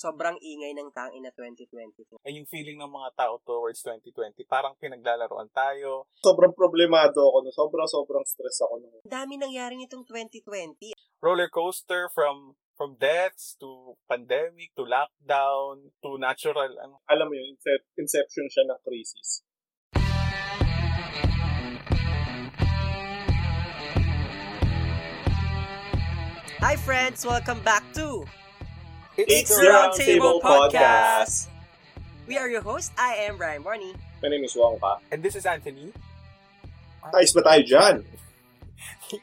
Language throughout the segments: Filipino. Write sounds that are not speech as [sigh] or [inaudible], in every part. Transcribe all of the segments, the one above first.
sobrang ingay ng tangin na 2020. Ay yung feeling ng mga tao towards 2020, parang pinaglalaroan tayo. Sobrang problemado ako. No? Sobrang, sobrang stress ako. No? Dami nangyari nitong 2020. Roller coaster from from deaths to pandemic to lockdown to natural ano. Alam mo yun, incep- inception siya ng crisis. Hi friends, welcome back to It's, It's the the Roundtable Podcast. We are your hosts. I am Brian Barney. My name is Wongka. And this is Anthony. Ayos ba tayo dyan? [laughs]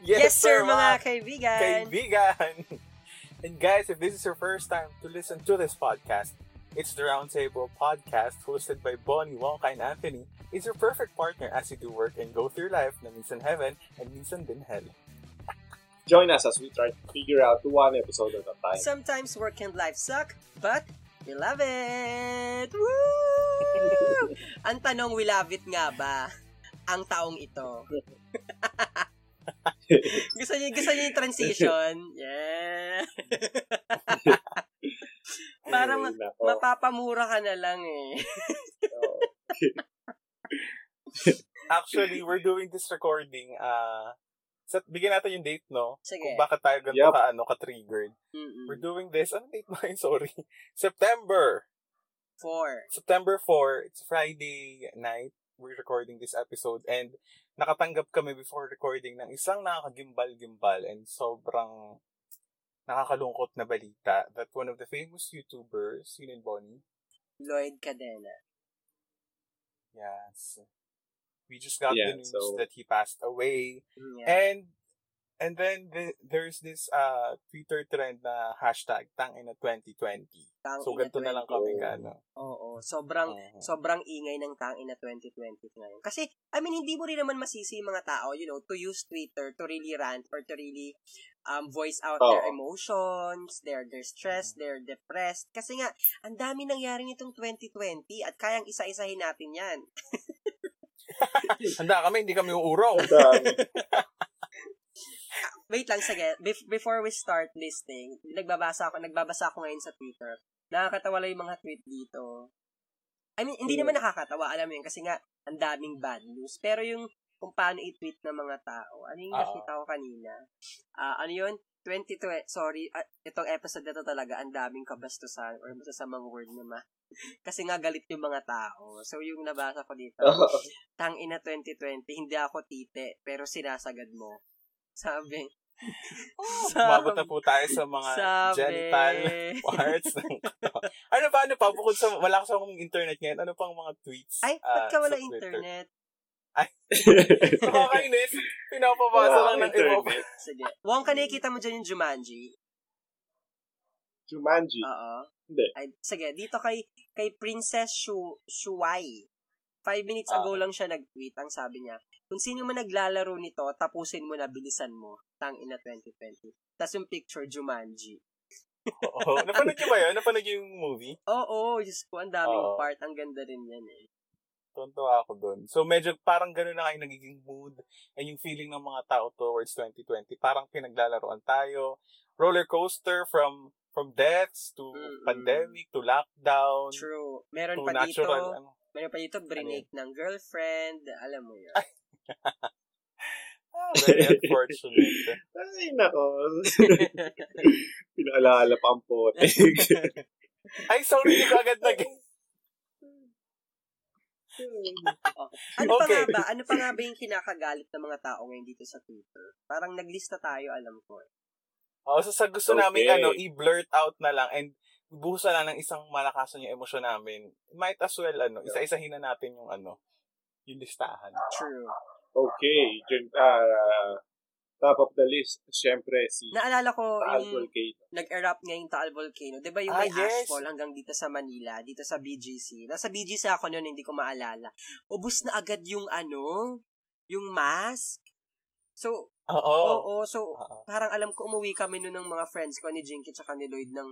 Yes, sir, mga kaibigan. kaibigan. [laughs] And guys, if this is your first time to listen to this podcast, it's the Roundtable Podcast hosted by Bonnie, Wonka, and Anthony. It's your perfect partner as you do work and go through life na minsan heaven and minsan din hell. Join us as we try to figure out one episode at a time. Sometimes work and life suck, but we love it! Woo! [laughs] Ang tanong, we love it nga ba? Ang taong ito. [laughs] gusto niyo, gusto niyo yung transition? Yeah. [laughs] Parang Ay, mapapamura ka na lang eh. Actually, we're doing this recording, uh, sa, bigyan natin yung date, no? Sige. Kung bakit tayo ganito Yup. ka, ano, ka-triggered. Mm-mm. We're doing this, ano date mo yun? [laughs] Sorry. September. Four. September 4, it's Friday night. We're recording this episode and nakatanggap kami before recording ng isang nakakagimbal-gimbal and sobrang nakakalungkot na balita that one of the famous YouTubers, yun and Bonnie, Lloyd Cadena. yes, we just got Yeah, the news so- that he passed away Yeah. and and then the, there's this uh Twitter trend na hashtag tangina 2020. Tang So ganito na lang 20. kami ka, ano. Oo, sobrang Mhm. sobrang ingay ng tangin na 2020 ngayon. Kasi, I mean, hindi mo rin naman masisi yung mga tao, you know, to use Twitter to really rant or to really um, voice out their Oo. emotions, their their stress, they're depressed. Kasi nga, ang dami nangyari nitong 2020 at kayang isa-isahin natin yan. [laughs] Handa kami, hindi kami uurong. [laughs] Wait lang, sige. Bef- before we start listing, nagbabasa ako, nagbabasa ako ngayon sa Twitter. Nakakatawa lang yung mga tweet dito. I mean, hindi Hmm. naman nakakatawa, alam mo yun, kasi nga, ang daming bad news. Pero yung kung paano i-tweet ng mga tao, ano yung Oo. nakita ko kanina? Ah, ano yun? 2020, sorry, ah, itong episode na to talaga, ang daming kabastusan or masasamang word na ma. [laughs] Kasi nga galit yung mga tao. So, yung nabasa ko dito, Oo. tang ina 2020, hindi ako tite, pero sinasagad mo. [laughs] Sabi. Umabot na po tayo sa mga Sabi. genital [laughs] parts ng. Ano pa, ano pa? Bukod sa, wala ka sa akong internet ngayon, ano pang mga tweets? Ay, ba't ah, ka wala sa Internet? [laughs] Nakakainis. Pinapabasa lang ng internet. Sige. Wong, ka nakikita mo dyan yung Jumanji? Jumanji. Oo. Hindi. Ay, sige, dito kay kay Princess Shu, Shuai. Five minutes ago Ah. lang siya nag-tweet. Ang sabi niya, kung sino man naglalaro nito, tapusin mo na, bilisan mo. Tang ina 2020. Tapos yung picture, Jumanji. Oo. Napanood niyo ba yun? Napanood yung movie? Oo, Diyos ko, ang daming Oo. part. Ang ganda rin yan eh. Tonto ako doon. So, medyo parang gano'n na kayo nagiging mood and yung feeling ng mga tao towards 2020. Parang pinaglalaroan tayo. Roller coaster from from deaths to Mm-mm. pandemic to lockdown True. Meron to pa dito, natural. Ano. meron pa dito, brinake ng girlfriend. Alam mo yun. [laughs] Ah, very unfortunate. Ay, nako. [laughs] Pinaalala pa ang potek. [laughs] Ay, sorry, hindi ko agad nag... Ano pa Okay. nga ba? Ano pa nga ba yung kinakagalit ng mga tao ngayon dito sa Twitter? Parang naglista tayo, alam ko. eh. Oh, so sa gusto Okay. namin ano, i-blurt out na lang and buhusan lang ng isang malakasan yung emosyon namin. Might as well ano, isa-isahin na natin yung ano, yung listahan. True. okay. Dyan, ah, top of the list, syempre, si Naalala ko Taal yung Volcano. nag-erupt ngayong Taal Volcano. Di ba yung Ah, may yes. ashfall hanggang dito sa Manila, dito sa BGC. Nasa BGC ako noon, hindi ko maalala. Ubus na agad yung ano, yung mask. So, Oo. oo, so Oo. parang alam ko umuwi kami noon ng mga friends ko ni Jinky tsaka ni Lloyd ng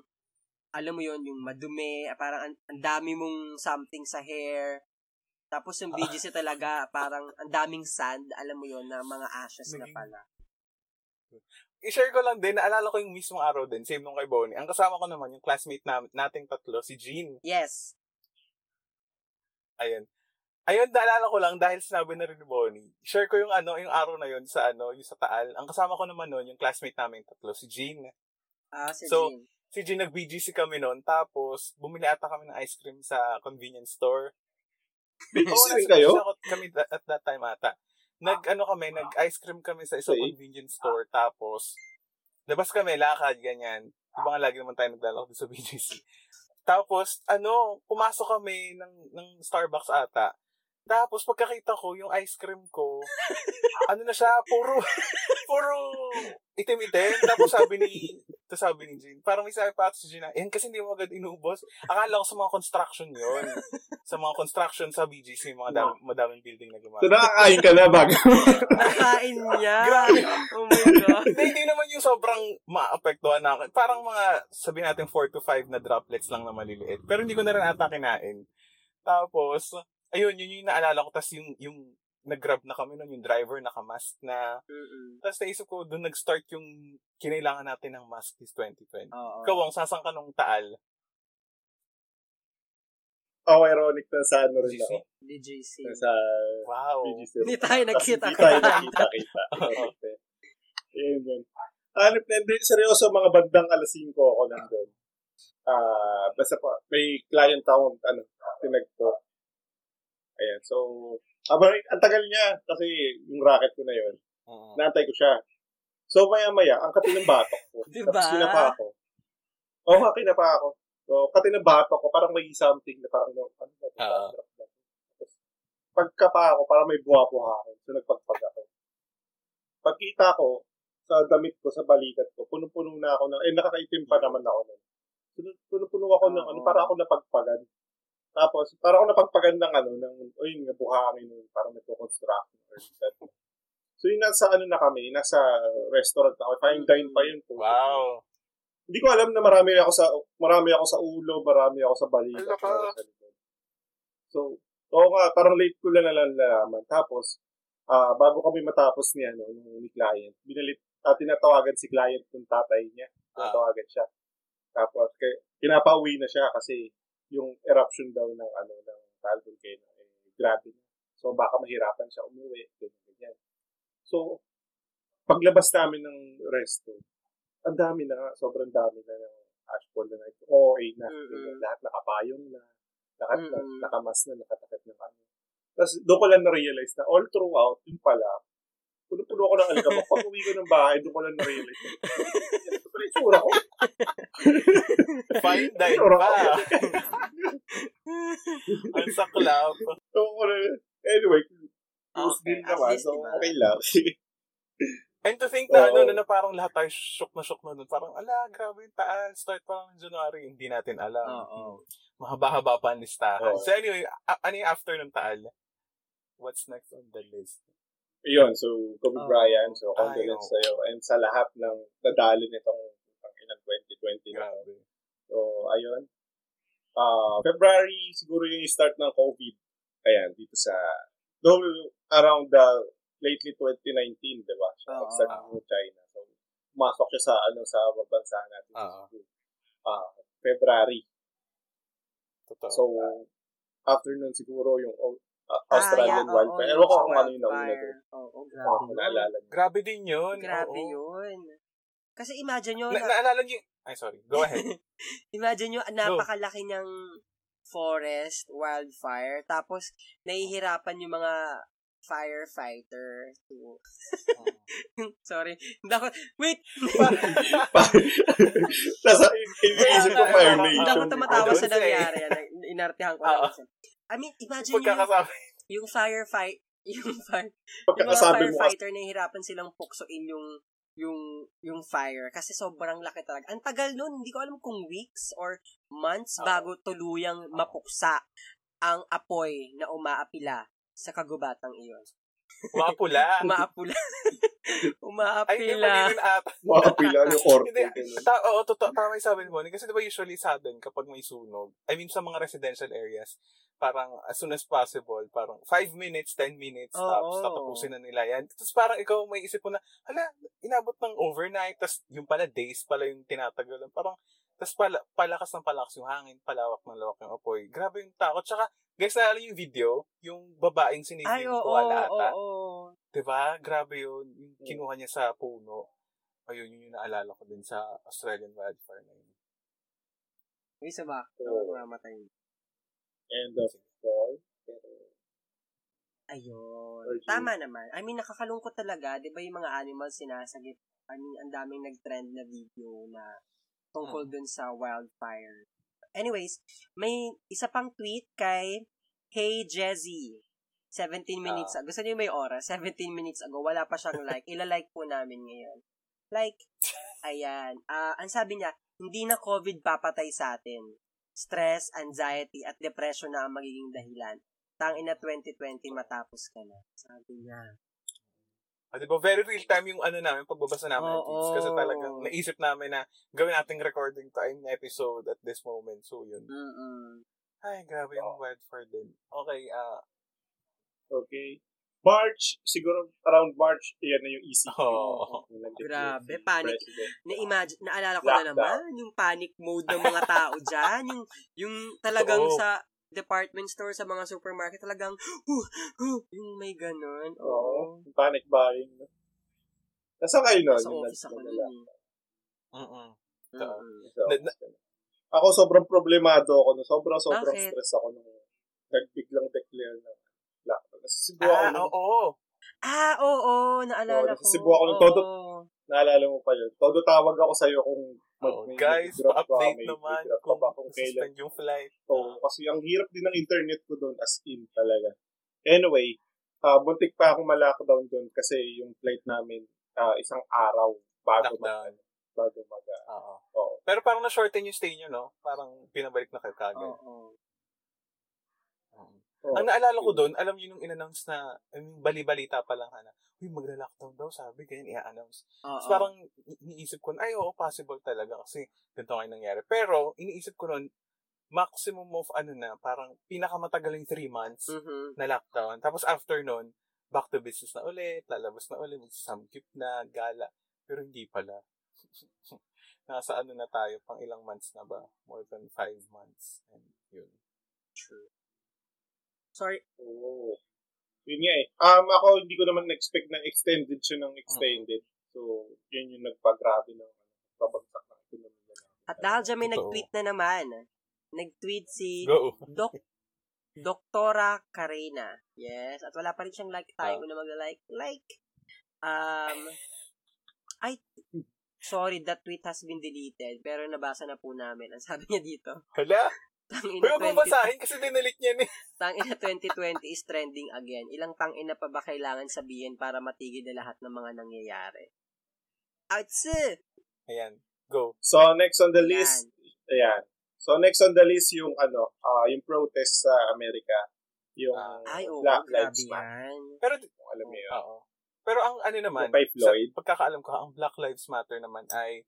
alam mo yon yung madumi, parang ang, ang dami mong something sa hair. Tapos yung BGC talaga, parang ang daming sand, alam mo yon na mga ashes na Naging- pala. I-share ko lang din, naalala ko yung mismong araw din, same nung kay Bonnie. Ang kasama ko naman, yung classmate na, nating tatlo, si Jean. Yes. Ayun. Ayun, naalala ko lang dahil sinabi na rin ni Bonnie. Share ko yung ano, yung araw na yun sa ano, yung sa Taal. Ang kasama ko naman noon, yung classmate namin tatlo, si Jean. Ah, si So, Jean. Si Jean nag-BGC kami noon, tapos bumili ata kami ng ice cream sa convenience store. Oo, nasa kayo? Ako kami at that time ata. Nag, ano kami, nag-ice cream kami sa isang convenience store, tapos, labas kami, lakad, ganyan. Di ba nga lagi naman tayo naglalakad sa [laughs] BGC. Tapos, ano, pumasok kami ng, ng Starbucks ata. Tapos, pagkakita ko, yung ice cream ko, [laughs] ano na siya, puro, [laughs] puro itim-itim. Tapos sabi ni, tapos sabi ni Jean, parang may sabi pa ata si Jean na, yan kasi hindi mo agad inubos. Akala ko sa mga construction yon [laughs] Sa mga construction sa BGC, mga dam, madaming building na So, gumagawa. nakakain ka na bago. Nakain niya. [laughs] Grabe. Oh my God. hindi, hindi naman yung sobrang maapektuhan na ako. Parang mga, sabi natin 4 to 5 na droplets lang na maliliit. Pero hindi ko na rin ata kinain. Tapos, ayun, yun yung naalala ko. Tapos yung, yung nag-grab na kami nun, yung driver nakamask na. Mm-mm. Tapos naisip ko, doon nag-start yung kinailangan natin ng mask this 2020. Oo. Ikaw, ang sasang ka nung taal. Ako, ironic na sa ano rin ako. DJC. Sa Wow. BGC. Hindi tayo nagkita. Hindi tayo nakita-kita. Yun yun. Hanip na, hindi, seryoso, mga bandang alas 5 ako nandun. Ah, basta pa, may client ako, ano, tinagpo. Ayan, so, aba, ang tagal niya, kasi yung racket ko na yun, Oo. naantay ko siya. So, maya-maya, ang kati ng batok ko. [laughs] Diba? Tapos kinapa ako. Oo nga, kinapa ako. So, kati ng batok ko, parang may something na parang, ano ba? Oo. Tapos, pagkapa ako, parang may buha-buha ako. So, nagpagpag ako. Pagkita ko, sa damit ko, sa balikat ko, punong-puno na ako ng, eh, nakakaitim pa naman ako nun. Punong-puno ako ng, ano, para ako napagpagan. Tapos, para ako napagpagan ng, ano, ng, uy, nga buhangin, parang nagpo-construct. So, yun, nasa, ano na kami, nasa restaurant ako. Fine dine pa yun. Wow. Hindi ko alam na marami ako sa marami ako sa ulo, marami ako sa balikat. So, oo nga, parang late ko lang nalalaman. Tapos, ah bago kami matapos ni, ano, ni client, binalit, uh, tinatawagan si client ng tatay niya. Tinatawagan siya. Tapos, kay, pinapauwi na siya kasi yung eruption daw ng, ano, ng Taal Volcano, eh, grabe na. So, baka mahirapan siya umuwi. Ganyan, ganyan. So, paglabas namin ng resto, ang dami na nga, sobrang dami na ng ashfall na ito. OA na. Ganyan. Lahat nakapayong na. Lahat na, Mm-mm. nakamas na, nakatakip ng ano. Tapos doon ko lang na-realize na all throughout, yung pala, puno-puno ako ng alikabok. Pag uwi ko ng bahay, doon ko lang na-realize. na, Ito pala yung tsura ko. Fine dine pa. Ang saklap. Anyway, close Okay, din naman. So, okay lang. And to think na, Oo. ano, na, na parang lahat tayo shock na shock na nun. Parang, ala, grabe yung taal. Start pa lang ng January. Hindi natin alam. Oo. Mahaba-haba pa ang listahan. Oo. So anyway, a- ano yung after ng taal? What's next on the list? Yun, so, Kobe Oh. Bryant, so, condolence oh. sa'yo. And sa lahat ng nadali nitong ang inang 2020 na. So, ayun. Ah, February, siguro yung start ng COVID. Ayan, dito sa, though around the lately 2019, di ba? Siya Oo. nag-start ng China. So, pumasok siya sa, ano, sa bansa natin. Cebu. Ah, February. Totoo. So, after nun siguro yung uh, Ah, Australian yeah, wildfire. Ewan ko kung ano yung nauna doon. Oo, Oh, grabe. naalala niyo. Grabe din yun. Grabe Oo. yun. Kasi imagine nyo, Na- na, naalala niyo, ay sorry, go ahead. [laughs] imagine nyo, napakalaki niyang forest, wildfire, tapos nahihirapan yung mga firefighter to... [laughs] Sorry. [laughs] Hindi ako, wait! Nasa, iniisip ko Fire Hindi Nation. ako tumatawa sa sa- nangyari. yan. Inartihan ko lang. I mean, imagine Pagkakasabi. yung firefight, [laughs] yung fire, yung mga firefighter nahihirapan silang puksoin yung yung yung fire kasi sobrang laki talaga. Ang tagal nun, hindi ko alam kung weeks or months bago tuluyang mapuksa ang apoy na umaapila sa kagubatang iyon. Mga pula. Umaapula. [laughs] [laughs] Ay, hindi [laughs] umaapila. pa din ata. mga pila yung korte. Hindi, ta- oo, totoo, tama yung sabi mo. Kasi di ba usually sa atin, kapag may sunog, I mean sa mga residential areas, parang as soon as possible, parang 5 minutes, 10 minutes, tapos tatapusin na nila yan. Tapos parang ikaw may isip mo na, hala, inabot ng overnight, tapos yung pala days pala yung tinatagalan. Parang, tapos pala, palakas ng palakas yung hangin, palawak ng lawak yung apoy. Grabe yung takot. Tsaka, guys, naalala yung video, yung babaeng sinigil oo, ko wala oo, ata. oo. Diba? Grabe yun. Yung kinuha niya sa puno. Ayun, yun yung naalala ko din sa Australian wildfire na yun. Yung isa ba? Oo. Oo, mamatay. End of fall. Pero, Ayun. Or Tama naman. I mean, nakakalungkot talaga. Di ba yung mga animals sinasagip? I mean, ang daming nag-trend na video na tungkol dun sa wildfire. Anyways, may isa pang tweet kay Hey Jezzy. 17 minutes ago. Gusto niyo may oras? [laughs] 17 minutes ago. Wala pa siyang like. Ila-like po namin ngayon. Like, [laughs] ayan. Ah, ang sabi niya, hindi na COVID papatay sa atin. Stress, anxiety, at depression na ang magiging dahilan. Tangin na 2020 matapos ka na. Sabi niya. Ah, di ba? Very real time yung ano namin, pagbabasa namin ng Oo. tweets. Kasi talagang naisip namin na gawin nating recording time na episode at this moment. So, yun. Mm-mm. Ay, grabe yung wildfire din. Okay, ah, okay. March, siguro around March, yan na yung ECQ. [laughs] Nag-declare Grabe, panic. Na-imagine, naalala ko na naman, yung panic mode ng mga tao dyan. Yung, yung talagang Oo. sa department store, sa mga supermarket, talagang, [gasps] huh, huh, yung may ganun. Oo. Oo. Yung panic buying. no? Nasa kayo nun? Sa yung office ako nag- nun. Na- na- ako sobrang problemado ako. No? Sobrang, sobrang Bakit? stress ako nung nagbiglang declare na lockdown. Nasa Cebu ako Ah, nun. oo. Ah, oo, naalala Oo, ko. nasa Cebu ako nung todo. Oo. Naalala mo pa yun. Todo tawag ako sa'yo kung May guys, pa-update naman kung ba kung kailan. yung flight. Oo, kasi ang hirap din ng internet ko doon as in talaga. Anyway, ah buntik pa akong ma-lockdown doon kasi yung flight namin ah, isang araw bago Lockdown. mag bago mag ah, Oo. oo. Pero parang na-shorten yung stay nyo, no? Parang pinabalik na kayo kagad. Oo. Oo. Oo. Ang naalala ko doon, alam niyo nung in-announce na, mean, bali-balita pa lang, Hana, uy, magla-lockdown daw, sabi, ganyan, i-announce. Oo. Tapos parang iniisip ko, ay, oo, possible talaga kasi ganito nga yung nangyari. Pero, iniisip ko noon, maximum of ano na, parang pinakamatagal yung three months Mhm. na lockdown. Tapos after nun, back to business na ulit, lalabas na ulit, magsasamgip na, gala. Pero hindi pala. [laughs] Nasa ano na tayo, pang ilang months na ba? More than five months. And yun. True. Sorry. Oo. Yun nga eh. Um, ako, hindi ko naman expect na extended siya ng extended. So, yun yung nagpa-grabe ng ano, pabagsak ng ekonomiya. At dahil dyan may nag-tweet na naman. Nag-tweet si Go! Doc Doktora Karina. Yes. At wala pa rin siyang like. Tayo Ah. ko na mag-like. Like. Um, ay, sorry, that tweet has been deleted. Pero nabasa na po namin. Ang sabi niya dito, Hala! Tangina Huwag mo 20, basahin kasi dinalit niya ni. [laughs] tangina 2020 is trending again. Ilang tangina pa ba kailangan sabihin para matigil na lahat ng mga nangyayari? Outse! Ayan. Go. So, next on the Yan. list, ayan. So, next on the list yung ano, ah yung protest sa Amerika. Yung Ah. Ay, oo, Black Lives Matter. Pero, Kung alam mo yun. oo. Pero ang ano naman, kay Floyd. sa pagkakaalam ko, ang Black Lives Matter naman ay,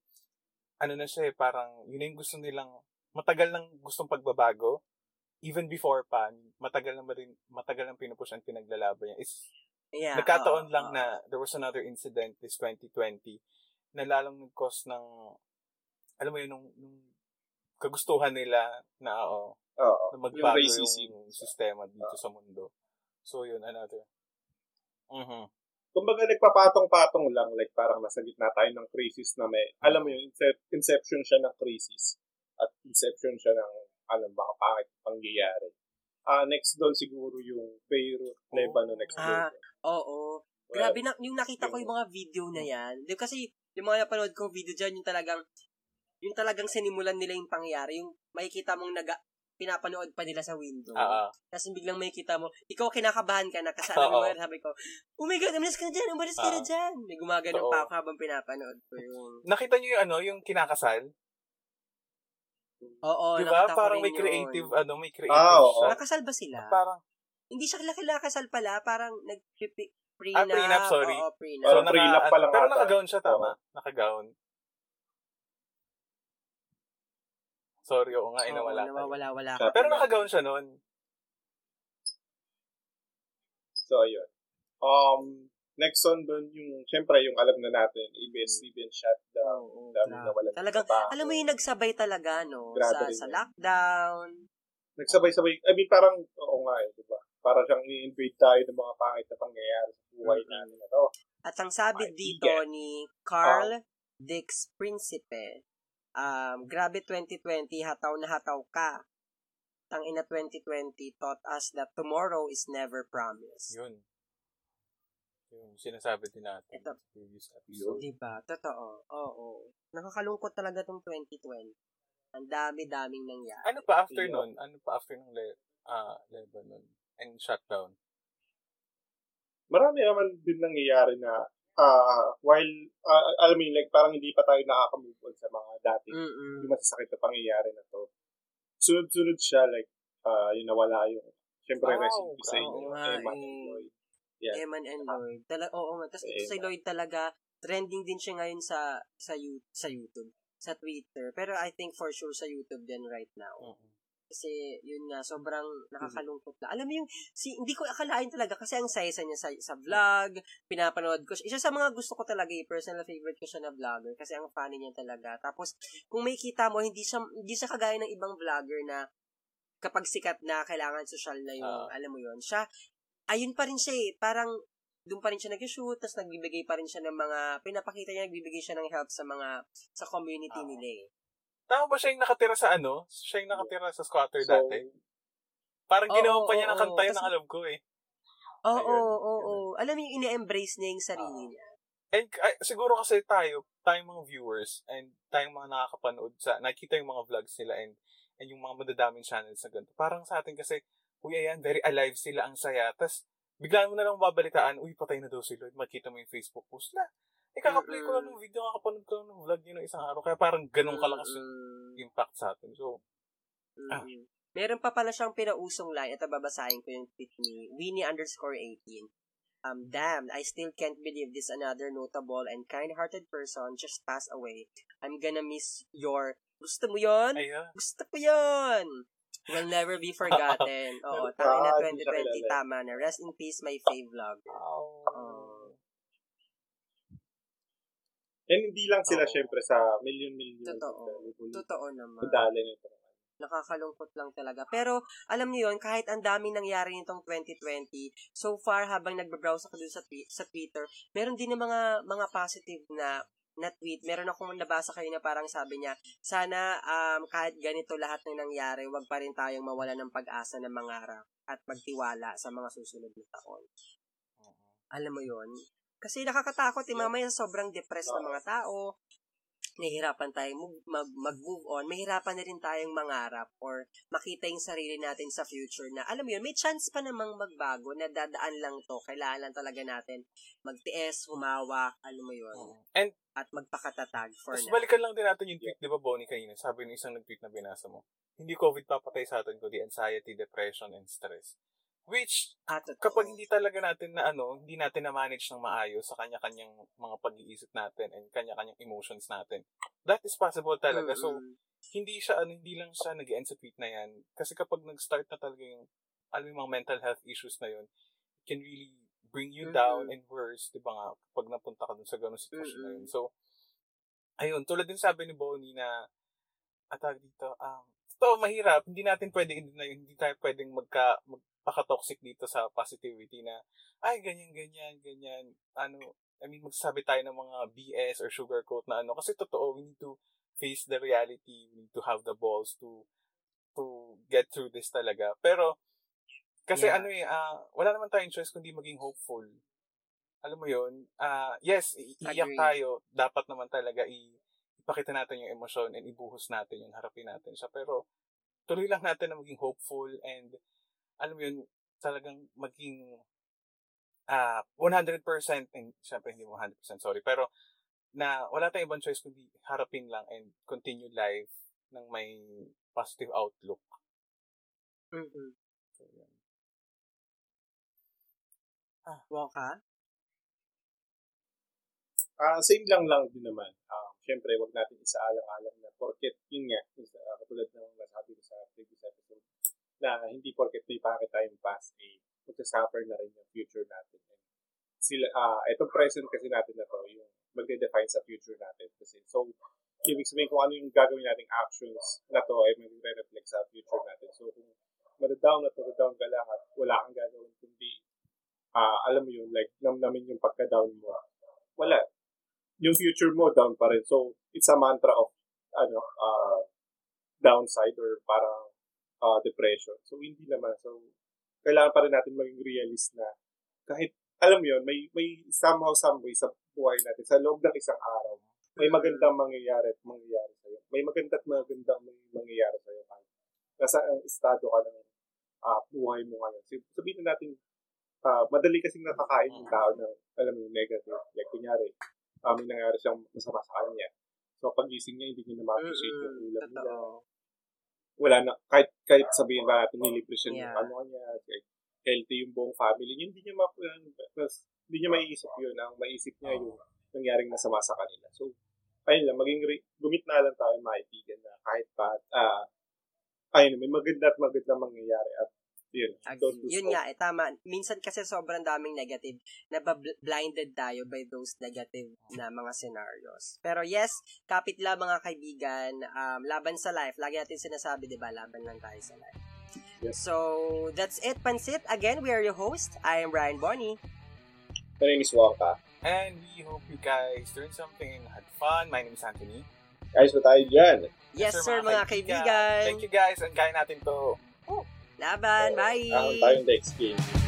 ano na siya eh, parang, yun yung gusto nilang, matagal nang gustong pagbabago, even before pa, matagal na rin, matagal nang pinupush ang pinaglalaban niya. Is, Yeah, nagkataon oo, lang oo. na there was another incident this 2020 na lalong nag-cause ng, alam mo yun, nung, nung kagustuhan nila na, oo, Oo. na magbago yung, racism. sistema dito Ah. sa mundo. So, yun, another. Mhm. Kumbaga, nagpapatong-patong lang. Like, parang nasa gitna tayo ng crisis na may, alam mo yun, incep- inception siya ng crisis. At inception siya ng, ano, mga pangit pangyayari. Ah, next doon siguro yung Beirut, Lebanon explosion. Oo. Well, Grabe na, yung nakita ko yung- mga video na yan. Di, kasi, yung mga napanood kong video dyan, yung talagang, yung talagang sinimulan nila yung pangyayari, yung makikita mong naga, pinapanood pa nila sa window. Ah, ah. Tapos biglang makikita mo, ikaw kinakabahan ka na, kasi alam [laughs] mo, Oo. sabi ko, oh my God, umalis ka na dyan, umalis ka na dyan. May gumagano pa ako habang pinapanood ko yung, Nakita niyo yung ano, yung kinakasal? Oo, Di ba? nakita ko Parang may yun. creative, ano, may creative Ah, oo. siya. Nakasal ba sila? Parang, Hindi siya nakasal pala, parang nag-prenup. Ah, prenup, sorry. Oo, prenup. Naka- prenup pa lang Pero ata. nakagown siya, tama. Nakagown. Sorry, oo nga, inawala ka. nawawala-wala Siya. ka. Pero nakagown siya noon. So, ayun. Um, next on doon yung, syempre, yung alam na natin, ABS-CBN shutdown. Oo, dami grabe. nawalan ng Talagang, alam mo yung nagsabay talaga, no? Grabe sa, sa yun. lockdown. Nagsabay-sabay. I mean, parang, oo nga eh, di ba? Para siyang i-invade tayo ng mga pangit na pangyayari sa buhay Mhm. natin na to. At ang sabi Kaibigan. dito ni Carl Dix Principe, um, grabe 2020, hataw na hataw ka. Tang ina 2020 taught us that tomorrow is never promised. Yun. Yung sinasabi din natin Ito. sa previous episode. Diba? Totoo. Oo. Nakakalungkot talaga tong 2020. Ang dami-daming nangyari. Ano pa after Yeah. nun? Ano pa after ng le- ah, Lebanon and shutdown? Marami naman din nangyayari na ah while, ah, alam mo like, parang hindi pa tayo nakaka-move on sa mga dating Mm-mm. yung masasakit na pangyayari na to. Sunod-sunod siya, like, ah yung nawala yung, syempre, Wow, rest in peace sa inyo, Emma and eh. Lloyd. Yeah. Eman and Lloyd. Tala- oo nga. Tapos ito si. Lloyd talaga, trending din siya ngayon sa sa, you, sa YouTube, sa Twitter. Pero I think for sure sa YouTube din right now. Mm-mm. Kasi yun nga, sobrang nakakalungkot na. Alam mo yung, si, hindi ko akalain talaga kasi ang saya niya sa, sa vlog, pinapanood ko. siya. Isa sa mga gusto ko talaga, eh, personal favorite ko siya na vlogger kasi ang funny niya talaga. Tapos, kung may kita mo, hindi siya, hindi siya kagaya ng ibang vlogger na kapag sikat na, kailangan social na yung, Ah. alam mo yun. Siya, ayun pa rin siya eh, parang, doon pa rin siya nag-shoot, tapos nagbibigay pa rin siya ng mga, pinapakita niya, nagbibigay siya ng help sa mga, sa community Ah. nila eh. Tama ba siya yung nakatira sa ano? Siya yung nakatira sa squatter So, dati? Parang Oo, ginawa pa niya ng kanta yun Tas- ang alam ko eh. Oo, oo, oo. Alam mo yung ini-embrace niya yung sarili Ah. niya. And ay, siguro kasi tayo, tayong mga viewers and tayong mga nakakapanood sa, nakikita yung mga vlogs nila and, and yung mga madadaming channels na ganito. Parang sa atin kasi, uy, ayan, very alive sila, ang saya. Tapos, bigla mo na lang babalitaan, uy, patay na daw si Lloyd. Makita mo yung Facebook post na. Eh, kakaplay ko lang ng video, kakapanood ko lang ng vlog yun ng isang araw. Kaya parang ganun kalakas yung impact sa atin. So, Ah. Meron pa pala siyang pinausong line. Ito, babasahin ko yung tweet ni Winnie underscore 18. Um, damn, I still can't believe this another notable and kind-hearted person just passed away. I'm gonna miss your... Gusto mo yon? Gusto ko yon! Will never be [laughs] forgotten. Oo, tangin na Ah, hindi siya 2020, kilala. tama na. Rest in peace, my fave vlogger. Oh. Oh. And hindi lang sila, Oo. syempre, sa million-million. Totoo. Totoo naman. Madali nito. Nakakalungkot lang talaga. Pero, alam niyo yon kahit ang daming nangyari nitong 2020, so far, habang nagbabrowse ako dun sa, twi- sa Twitter, meron din ng mga, mga positive na na tweet. Meron akong nabasa kayo na parang sabi niya, sana um, kahit ganito lahat ng nangyari, wag pa rin tayong mawala ng pag-asa ng mangarap at magtiwala sa mga susunod na taon. Alam mo yon Kasi nakakatakot, eh, mamaya sobrang depressed na mga tao, nahihirapan tayong mag- mag- mag-move on, mahirapan na rin tayong mangarap or makita yung sarili natin sa future na, alam mo yun, may chance pa namang magbago na dadaan lang to. Kailangan lang talaga natin magtiis, humawak, alam mo yun, And, at magpakatatag for tapos now. balikan lang din natin yung tweet, di ba, Bonnie, kanina? Sabi ng isang nag-tweet na binasa mo, hindi COVID papatay sa atin, kundi anxiety, depression, and stress. Which, At totoo. kapag hindi talaga natin na ano, hindi natin na manage ng maayos sa kanya-kanyang mga pag-iisip natin and kanya-kanyang emotions natin, that is possible talaga. So, Mm-mm. hindi siya, ano, hindi lang siya nag end sa tweet na yan. Kasi kapag nag-start na talaga yung, alam yung mga mental health issues na yun, it can really bring you Mhm. down and worse, di ba nga, kapag napunta ka dun sa ganung sitwasyon na yun. So, ayun, tulad din sabi ni Bonnie na, atag dito, um, ito, mahirap, hindi natin pwedeng, hindi, hindi tayo pwedeng magka, magpaka-toxic dito sa positivity na, ay, ganyan, ganyan, ganyan, ano, I mean, magsasabi tayo ng mga BS or sugarcoat na ano, kasi totoo, we need to face the reality, we need to have the balls to to get through this talaga. Pero, kasi Yeah. ano eh, ah, wala naman tayong choice kundi maging hopeful. Alam mo yun, ah yes, iiyak tayo, dapat naman talaga i- ipakita natin yung emosyon and ibuhos natin yung harapin natin siya. Pero, tuloy lang natin na maging hopeful and, alam mo yun, talagang maging ah 100%, and syempre hindi mo 100%, sorry, pero na wala tayong ibang choice kundi harapin lang and continue life ng may positive outlook. Mhm. So, yun. Waka? Ah, same lang lang din naman. Um, Siyempre, wag natin isaalang-alang na porket, yun nga, yung sa- katulad ng nasabi ko sa previous episode, na hindi porket may pangit tayong past, eh, magsasuffer na rin yung future natin. Sila, ah itong present kasi natin na to, yung magde-define sa future natin. Kasi, so, ibig sabihin kung ano yung gagawin nating actions na to ay magre-reflect sa future natin. So, kung madadown at madadown ka lang at wala kang gagawin kundi ah alam mo yun, like, namnamin yung pagka-down mo. Wala. Yung future mo, down pa rin. So, it's a mantra of, ano, uh, downside or parang uh, depression. So, hindi naman. So, kailangan pa rin natin maging realist na kahit, alam mo yun, may, may somehow, some way sa buhay natin, sa loob ng isang araw, may magandang mangyayari at mangyayari sa'yo. May maganda at magandang may mangyayari sa'yo nasa ang estado ka ng uh, buhay mo ngayon. Sabihin na natin, uh, madali kasing nakakain yung tao ng, alam mo, negative. Like, kunyari, uh, may nangyari siyang masama sa kanya. So, pag gising niya, hindi niya na ma-appreciate yung ulam nila. Wala na, kahit, kahit sabihin ba natin, nilibre siya yeah. ng ano niya, kahit healthy yung buong family niya, hindi niya ma hindi niya maiisip yun. Ang maisip niya yung nangyaring masama sa kanila. So, ayun lang, maging re- gumit na lang tayo maibigan na kahit pa, ah, uh, ayun, may maganda at maganda mangyayari at yun, yun nga, eh, tama. Minsan kasi sobrang daming negative na blinded tayo by those negative na mga scenarios. Pero yes, kapit lang mga kaibigan, um, laban sa life. Lagi natin sinasabi, di ba, laban lang tayo sa life. Yes. So, that's it, Pansit. Again, we are your host. I am Brian Bonnie. My name is Wonka. And we hope you guys learned something and had fun. My name is Anthony. Guys, ba tayo dyan? Yes, yes sir, mga, mga kaibigan. kaibigan. Thank you guys, and kaya natin to. Laban, bye! Ahon tayong next game.